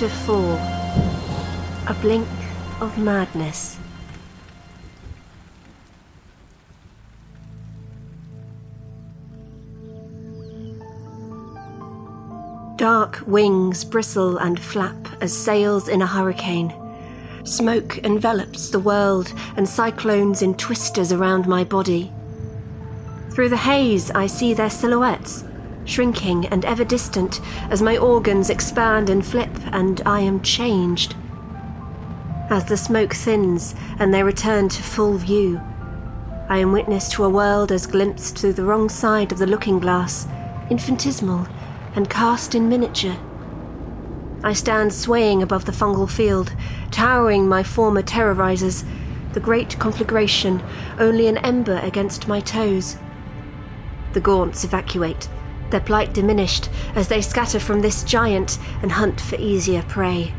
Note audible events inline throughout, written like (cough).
Chapter 4 A Blink of Madness. Dark wings bristle and flap as sails in a hurricane. Smoke envelops the world, and cyclones in twisters around my body. Through the haze, I see their silhouettes, shrinking and ever distant as my organs expand and flip, and I am changed. As the smoke thins and they return to full view, I am witness to a world as glimpsed through the wrong side of the looking glass, infinitesimal and cast in miniature. I stand swaying above the fungal field, towering my former terrorizers, the great conflagration only an ember against my toes. The gaunts evacuate, their plight diminished as they scatter from this giant and hunt for easier prey.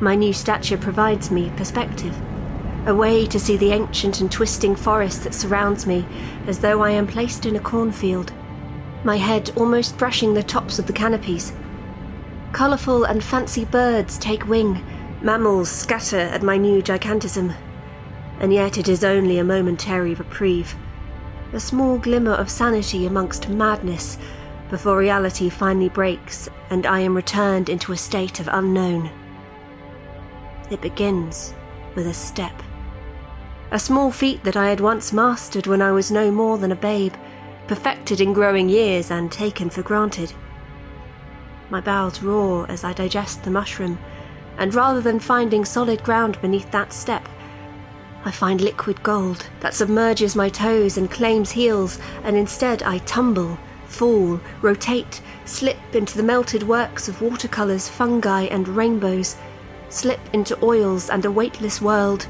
My new stature provides me perspective, a way to see the ancient and twisting forest that surrounds me as though I am placed in a cornfield, my head almost brushing the tops of the canopies. Colourful and fancy birds take wing, mammals scatter at my new gigantism, and yet it is only a momentary reprieve a small glimmer of sanity amongst madness before reality finally breaks and I am returned into a state of unknown. It begins with a step. A small feat that I had once mastered when I was no more than a babe, perfected in growing years and taken for granted. My bowels roar as I digest the mushroom, and rather than finding solid ground beneath that step, I find liquid gold that submerges my toes and claims heels, and instead I tumble, fall, rotate, slip into the melted works of watercolours, fungi, and rainbows, slip into oils and a weightless world,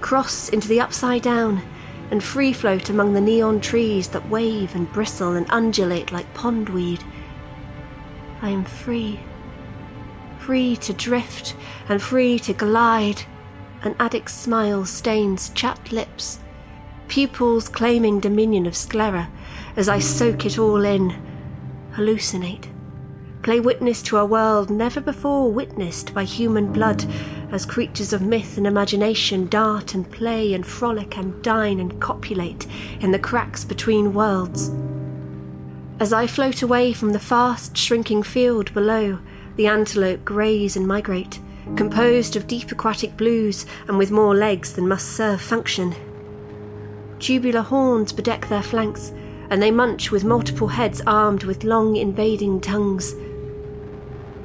cross into the upside down, and free float among the neon trees that wave and bristle and undulate like pondweed. I am free. Free to drift and free to glide An addict's smile stains chapped lips, pupils claiming dominion of sclera as I soak it all in, hallucinate, play witness to a world never before witnessed by human blood, as creatures of myth and imagination dart and play and frolic and dine and copulate in the cracks between worlds. As I float away from the fast shrinking field below, the antelope graze and migrate, composed of deep aquatic blues and with more legs than must serve function. Tubular horns bedeck their flanks, and they munch with multiple heads armed with long invading tongues.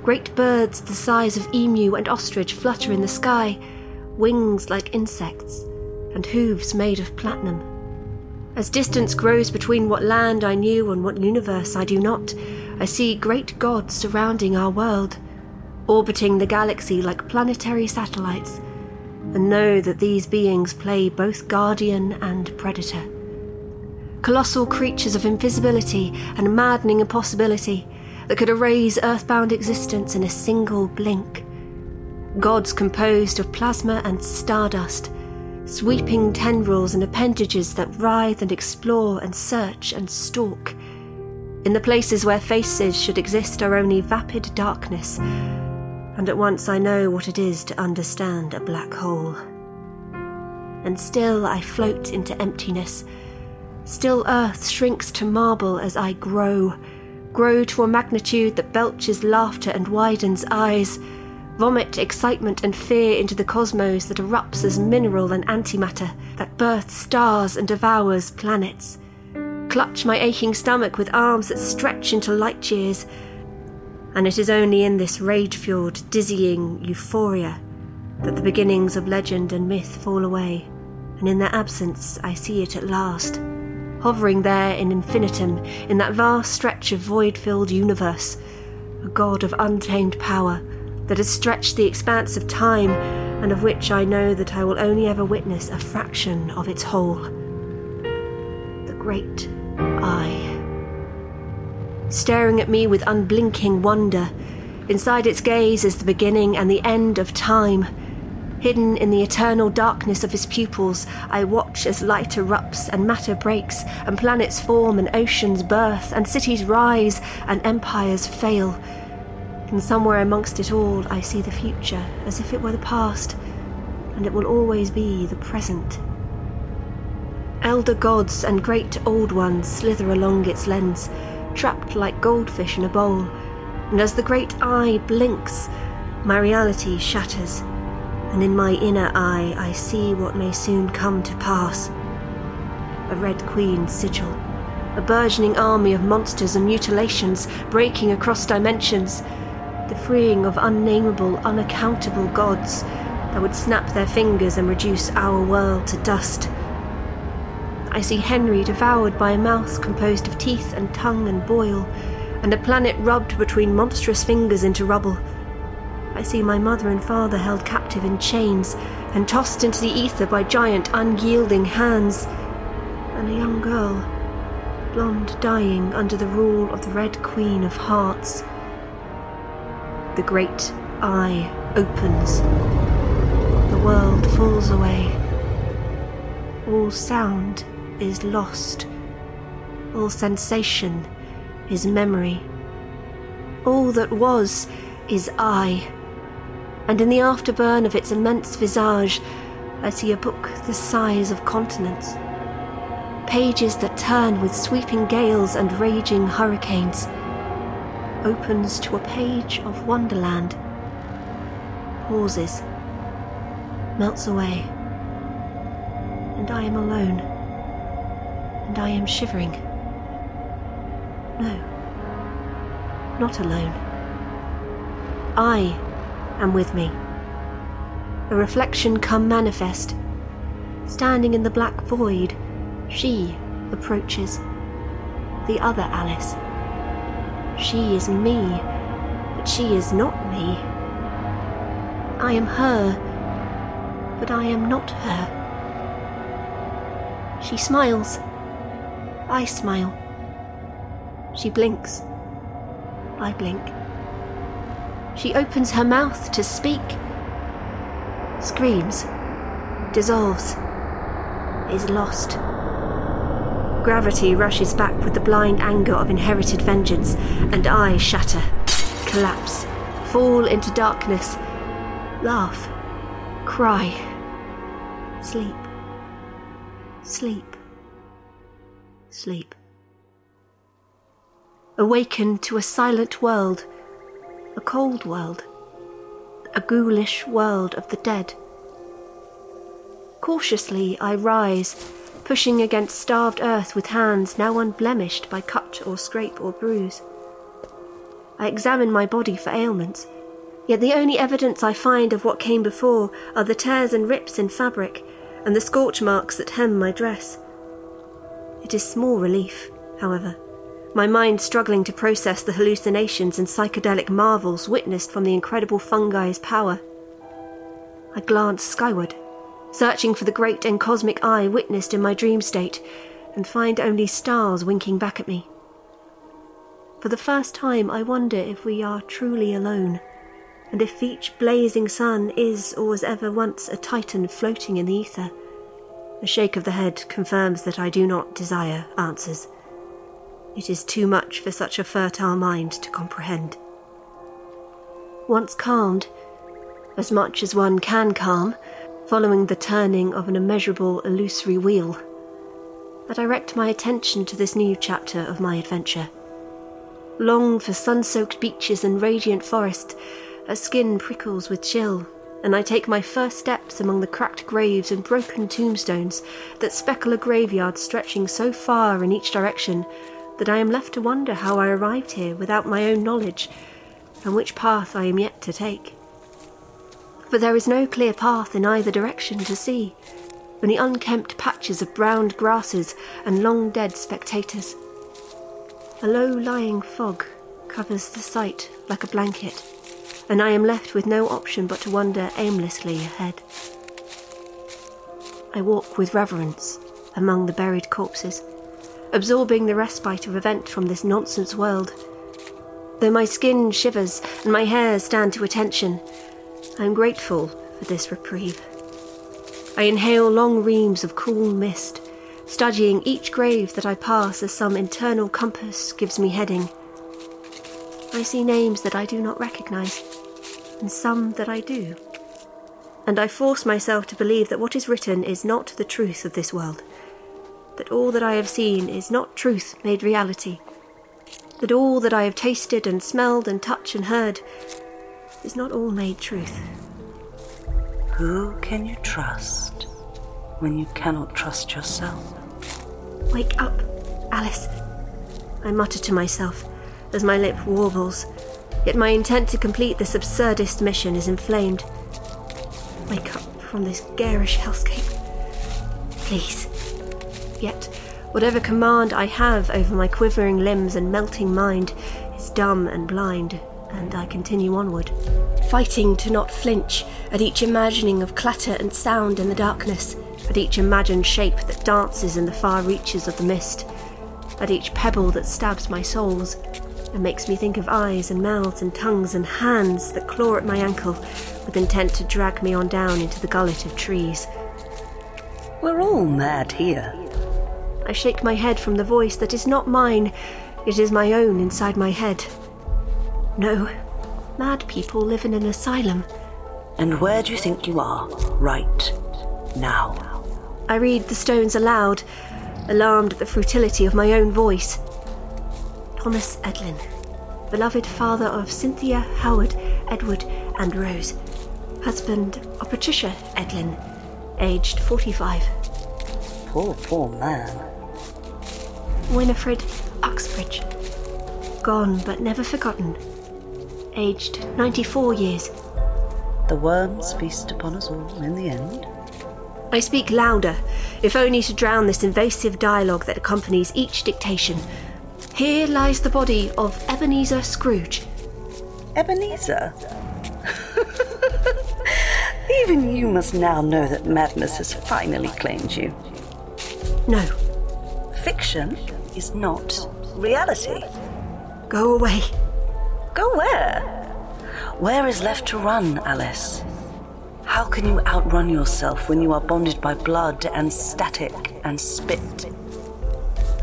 Great birds the size of emu and ostrich flutter in the sky, wings like insects, and hooves made of platinum. As distance grows between what land I knew and what universe I do not, I see great gods surrounding our world, orbiting the galaxy like planetary satellites, and know that these beings play both guardian and predator. Colossal creatures of invisibility and maddening impossibility that could erase earthbound existence in a single blink. Gods composed of plasma and stardust, sweeping tendrils and appendages that writhe and explore and search and stalk. In the places where faces should exist are only vapid darkness, and at once I know what it is to understand a black hole. And still I float into emptiness. Still earth shrinks to marble as I grow, grow to a magnitude that belches laughter and widens eyes, vomit excitement and fear into the cosmos that erupts as mineral and antimatter, that births stars and devours planets. Clutch my aching stomach with arms that stretch into light years, and it is only in this rage fueled, dizzying euphoria that the beginnings of legend and myth fall away, and in their absence I see it at last, hovering there in infinitum, in that vast stretch of void filled universe, a god of untamed power that has stretched the expanse of time and of which I know that I will only ever witness a fraction of its whole. The great I staring at me with unblinking wonder. Inside its gaze is the beginning and the end of time. Hidden in the eternal darkness of his pupils, I watch as light erupts and matter breaks, and planets form and oceans birth, and cities rise and empires fail. And somewhere amongst it all, I see the future as if it were the past, and it will always be the present. Elder gods and great old ones slither along its lens trapped like goldfish in a bowl, and as the great eye blinks, my reality shatters, and in my inner eye I see what may soon come to pass. A Red Queen sigil, a burgeoning army of monsters and mutilations breaking across dimensions, the freeing of unnameable, unaccountable gods that would snap their fingers and reduce our world to dust. I see Henry devoured by a mouth composed of teeth and tongue and boil, and a planet rubbed between monstrous fingers into rubble. I see my mother and father held captive in chains and tossed into the ether by giant, unyielding hands, and a young girl, blonde dying under the rule of the Red Queen of Hearts. The great eye opens. The world falls away. All sound is lost. All sensation is memory. All that was is I. And in the afterburn of its immense visage, I see a book the size of continents. Pages that turn with sweeping gales and raging hurricanes. Opens to a page of Wonderland. Pauses. Melts away. And I am alone and I am shivering. No, not alone. I am with me. A reflection come manifest. Standing in the black void, she approaches. The other Alice. She is me, but she is not me. I am her, but I am not her. She smiles I smile. She blinks. I blink. She opens her mouth to speak. Screams. dissolves, is lost. Gravity rushes back with the blind anger of inherited vengeance, and I shatter, collapse, fall into darkness, laugh, cry, sleep, sleep, sleep. Awaken to a silent world, a cold world, a ghoulish world of the dead. Cautiously I rise, pushing against starved earth with hands now unblemished by cut or scrape or bruise. I examine my body for ailments, yet the only evidence I find of what came before are the tears and rips in fabric and the scorch marks that hem my dress. It is small relief, however my mind struggling to process the hallucinations and psychedelic marvels witnessed from the incredible fungi's power. I glance skyward, searching for the great and cosmic eye witnessed in my dream state, and find only stars winking back at me. For the first time, I wonder if we are truly alone, and if each blazing sun is or was ever once a titan floating in the ether. A shake of the head confirms that I do not desire answers. It is too much for such a fertile mind to comprehend. Once calmed, as much as one can calm, following the turning of an immeasurable illusory wheel, I direct my attention to this new chapter of my adventure. Long for sun soaked beaches and radiant forest, a skin prickles with chill, and I take my first steps among the cracked graves and broken tombstones that speckle a graveyard stretching so far in each direction that I am left to wonder how I arrived here without my own knowledge, and which path I am yet to take. For there is no clear path in either direction to see, only unkempt patches of browned grasses and long dead spectators. A low lying fog covers the sight like a blanket, and I am left with no option but to wander aimlessly ahead. I walk with reverence among the buried corpses absorbing the respite of event from this nonsense world. Though my skin shivers and my hair stand to attention, I am grateful for this reprieve. I inhale long reams of cool mist, studying each grave that I pass as some internal compass gives me heading. I see names that I do not recognize, and some that I do. And I force myself to believe that what is written is not the truth of this world that all that I have seen is not truth made reality, that all that I have tasted and smelled and touched and heard is not all made truth. Who can you trust when you cannot trust yourself? Wake up, Alice, I mutter to myself as my lip warbles, yet my intent to complete this absurdist mission is inflamed. Wake up from this garish hellscape. Please. Yet, whatever command I have over my quivering limbs and melting mind is dumb and blind, and I continue onward, fighting to not flinch at each imagining of clatter and sound in the darkness, at each imagined shape that dances in the far reaches of the mist, at each pebble that stabs my soles and makes me think of eyes and mouths and tongues and hands that claw at my ankle with intent to drag me on down into the gullet of trees. We're all mad here. I shake my head from the voice that is not mine, it is my own inside my head. No, mad people live in an asylum. And where do you think you are, right now? I read the stones aloud, alarmed at the futility of my own voice. Thomas Edlin, beloved father of Cynthia, Howard, Edward, and Rose, husband of Patricia Edlin, aged 45. Poor, poor man. Winifred Uxbridge. Gone but never forgotten. Aged 94 years. The worms feast upon us all in the end. I speak louder, if only to drown this invasive dialogue that accompanies each dictation. Here lies the body of Ebenezer Scrooge. Ebenezer? (laughs) Even you must now know that madness has finally claimed you. No. Fiction is not reality. Go away. Go where? Where is left to run, Alice? How can you outrun yourself when you are bonded by blood and static and spit?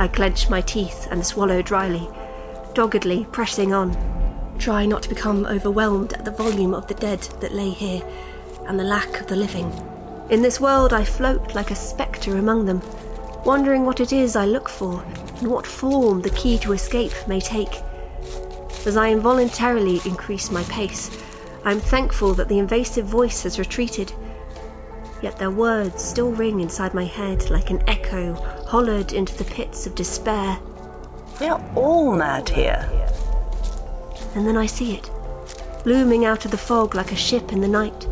I clench my teeth and swallow dryly, doggedly pressing on. Try not to become overwhelmed at the volume of the dead that lay here and the lack of the living. In this world, I float like a spectre among them, wondering what it is I look for and what form the key to escape may take. As I involuntarily increase my pace, I am thankful that the invasive voice has retreated. Yet their words still ring inside my head like an echo hollowed into the pits of despair. We are all mad here. And then I see it, looming out of the fog like a ship in the night.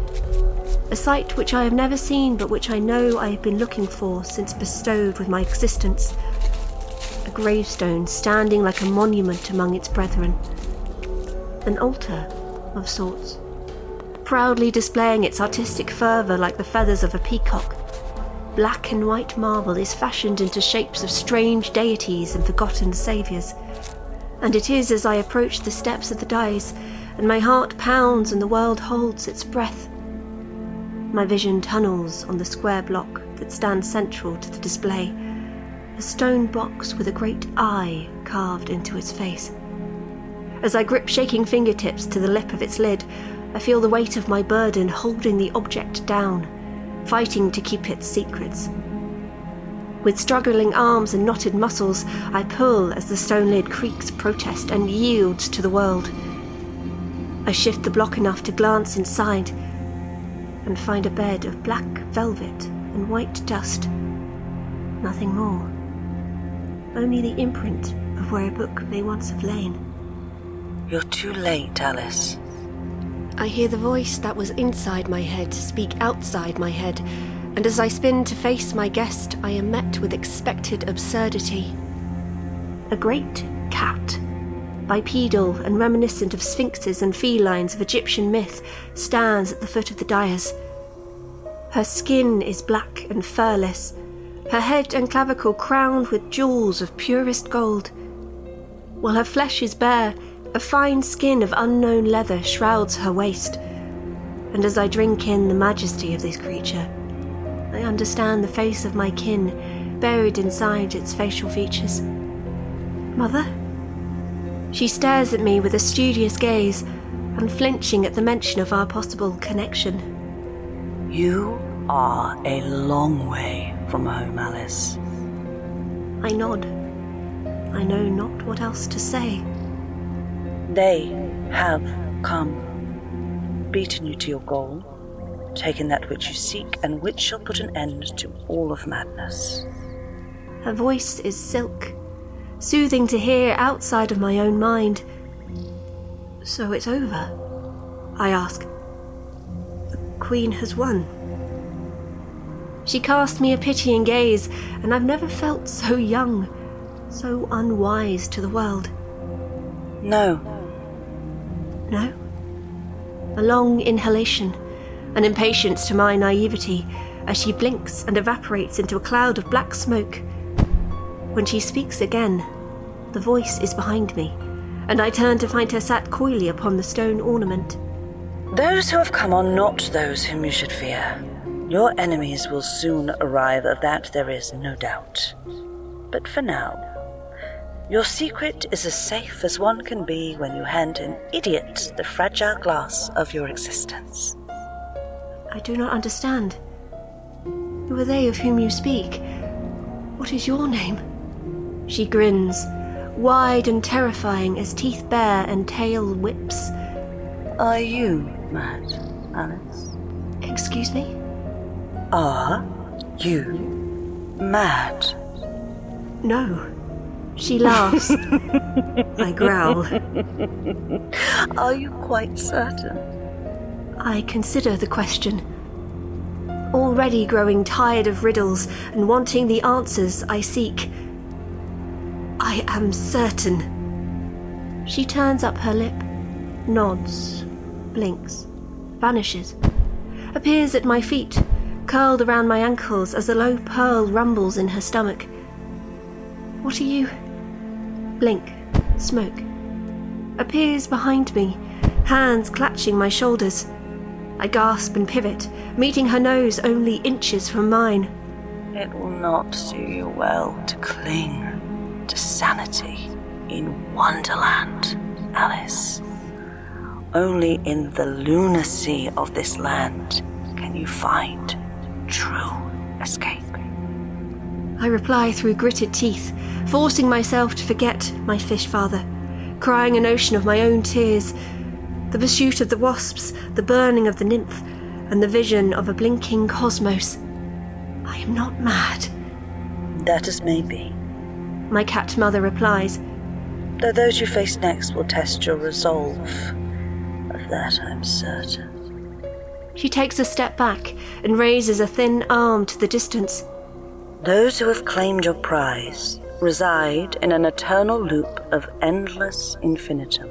A sight which I have never seen, but which I know I have been looking for since bestowed with my existence. A gravestone standing like a monument among its brethren. An altar of sorts, proudly displaying its artistic fervour like the feathers of a peacock. Black and white marble is fashioned into shapes of strange deities and forgotten saviours. And it is as I approach the steps of the dais, and my heart pounds and the world holds its breath. My vision tunnels on the square block that stands central to the display, a stone box with a great eye carved into its face. As I grip shaking fingertips to the lip of its lid, I feel the weight of my burden holding the object down, fighting to keep its secrets. With struggling arms and knotted muscles, I pull as the stone lid creaks protest and yields to the world. I shift the block enough to glance inside and find a bed of black velvet and white dust. Nothing more. Only the imprint of where a book may once have lain. You're too late, Alice. I hear the voice that was inside my head speak outside my head, and as I spin to face my guest, I am met with expected absurdity. A great cat, bipedal and reminiscent of sphinxes and felines of Egyptian myth, stands at the foot of the dais. Her skin is black and furless, her head and clavicle crowned with jewels of purest gold. While her flesh is bare, a fine skin of unknown leather shrouds her waist, and as I drink in the majesty of this creature, I understand the face of my kin buried inside its facial features. Mother? She stares at me with a studious gaze, unflinching at the mention of our possible connection. You are a long way from home, Alice. I nod. I know not what else to say. They have come, beaten you to your goal, taken that which you seek, and which shall put an end to all of madness. Her voice is silk, soothing to hear outside of my own mind. So it's over? I ask. The Queen has won. She cast me a pitying gaze, and I've never felt so young, so unwise to the world. No, no? A long inhalation, an impatience to my naivety, as she blinks and evaporates into a cloud of black smoke. When she speaks again, the voice is behind me, and I turn to find her sat coyly upon the stone ornament. Those who have come are not those whom you should fear. Your enemies will soon arrive, of that there is no doubt. But for now, your secret is as safe as one can be when you hand an idiot the fragile glass of your existence. I do not understand. Who are they of whom you speak? What is your name? She grins, wide and terrifying as teeth bare and tail whips. Are you mad, Alice? Excuse me? Are you mad? No. She laughs. I growl. Are you quite certain? I consider the question. Already growing tired of riddles and wanting the answers I seek. I am certain. She turns up her lip, nods, blinks, vanishes, appears at my feet, curled around my ankles as a low pearl rumbles in her stomach. What are you? blink, smoke. Appears behind me, hands clutching my shoulders. I gasp and pivot, meeting her nose only inches from mine. It will not do you well to cling to sanity in Wonderland, Alice. Only in the lunacy of this land can you find true escape. I reply through gritted teeth, forcing myself to forget my fish father, crying an ocean of my own tears the pursuit of the wasps, the burning of the nymph, and the vision of a blinking cosmos. I am not mad. That is as may be. My cat mother replies, Though those you face next will test your resolve. Of that I'm certain. She takes a step back and raises a thin arm to the distance. Those who have claimed your prize reside in an eternal loop of endless infinitum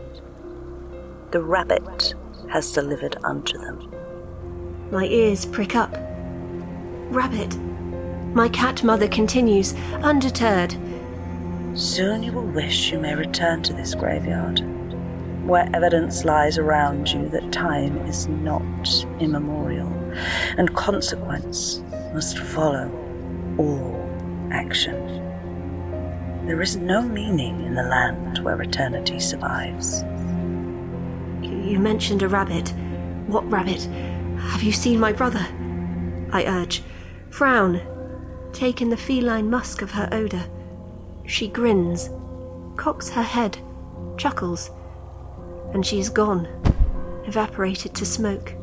the rabbit has delivered unto them. My ears prick up. Rabbit. My cat mother continues, undeterred. Soon you will wish you may return to this graveyard, where evidence lies around you that time is not immemorial, and consequence must follow all action. There is no meaning in the land where eternity survives. You mentioned a rabbit. What rabbit? Have you seen my brother? I urge. Frown. Take in the feline musk of her odour. She grins, cocks her head, chuckles, and she is gone, evaporated to smoke.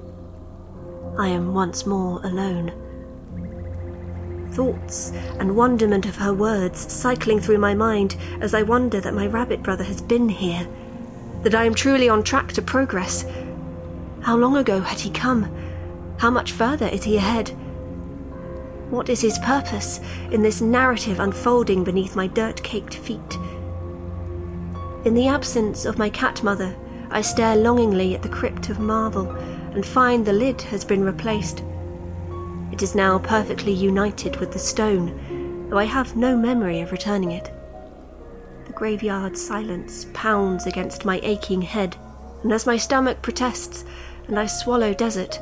I am once more alone. Thoughts and wonderment of her words cycling through my mind as I wonder that my rabbit brother has been here that I am truly on track to progress. How long ago had he come? How much further is he ahead? What is his purpose in this narrative unfolding beneath my dirt caked feet? In the absence of my cat mother, I stare longingly at the crypt of marble and find the lid has been replaced. It is now perfectly united with the stone, though I have no memory of returning it The graveyard silence pounds against my aching head, and as my stomach protests and I swallow desert,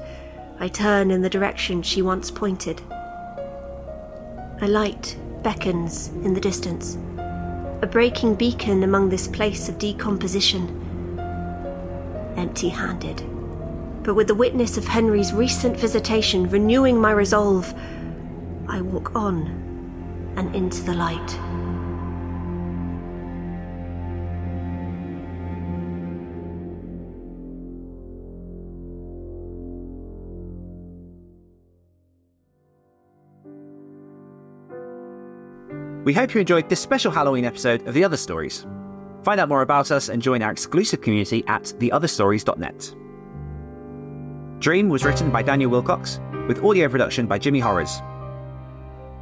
I turn in the direction she once pointed. A light beckons in the distance, a breaking beacon among this place of decomposition. Empty handed, but with the witness of Henry's recent visitation renewing my resolve, I walk on and into the light. We hope you enjoyed this special Halloween episode of The Other Stories. Find out more about us and join our exclusive community at theotherstories.net. Dream was written by Daniel Willcocks, with audio production by Jimmy Horrors.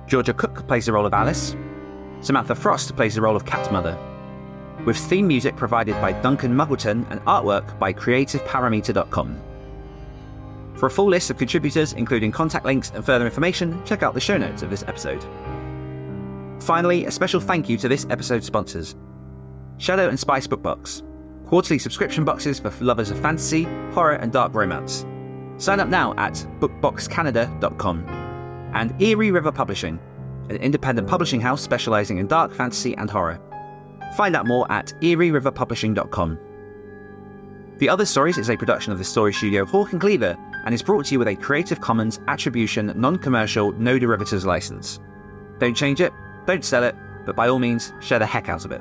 Georgia Cook plays the role of Alice. Samantha Frost plays the role of Cat Mother. With theme music provided by Duncan Muggleton and artwork by CreativeParameter.com. For a full list of contributors, including contact links and further information, check out the show notes of this episode. Finally, a special thank you to this episode's sponsors Shadow and Spice Bookbox, quarterly subscription boxes for lovers of fantasy, horror, and dark romance. Sign up now at bookboxcanada.com. And Eerie River Publishing, an independent publishing house specializing in dark fantasy and horror. Find out more at eerieriverpublishing.com. The Other Stories is a production of the story studio Hawk and Cleaver and is brought to you with a Creative Commons Attribution Non Commercial No Derivatives license. Don't change it, don't sell it, but by all means, share the heck out of it.